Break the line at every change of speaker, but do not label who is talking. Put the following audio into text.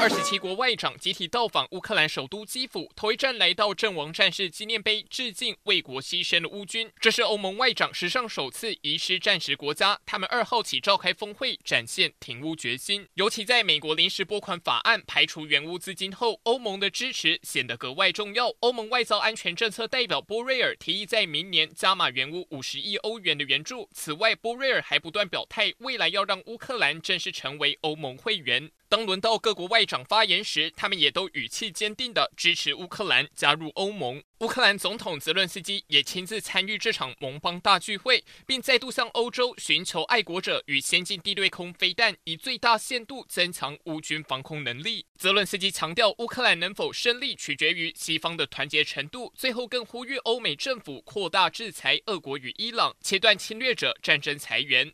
二十七国外长集体到访乌克兰首都基辅，头一站来到阵亡战士纪念碑致敬为国牺牲的乌军。这是欧盟外长史上首次遗失战时国家。他们二号起召开峰会，展现挺乌决心。尤其在美国临时拨款法案排除援乌资金后，欧盟的支持显得格外重要。欧盟外交安全政策代表波瑞尔提议在明年加码援乌五十亿欧元的援助。此外，波瑞尔还不断表态，未来要让乌克兰正式成为欧盟会员。当轮到各国外长发言时，他们也都语气坚定地支持乌克兰加入欧盟。乌克兰总统泽伦斯基也亲自参与这场盟邦大聚会，并再度向欧洲寻求爱国者与先进地对空飞弹，以最大限度增强乌军防空能力。泽伦斯基强调，乌克兰能否胜利取决于西方的团结程度。最后更呼吁欧美政府扩大制裁俄国与伊朗，切断侵略者战争财源。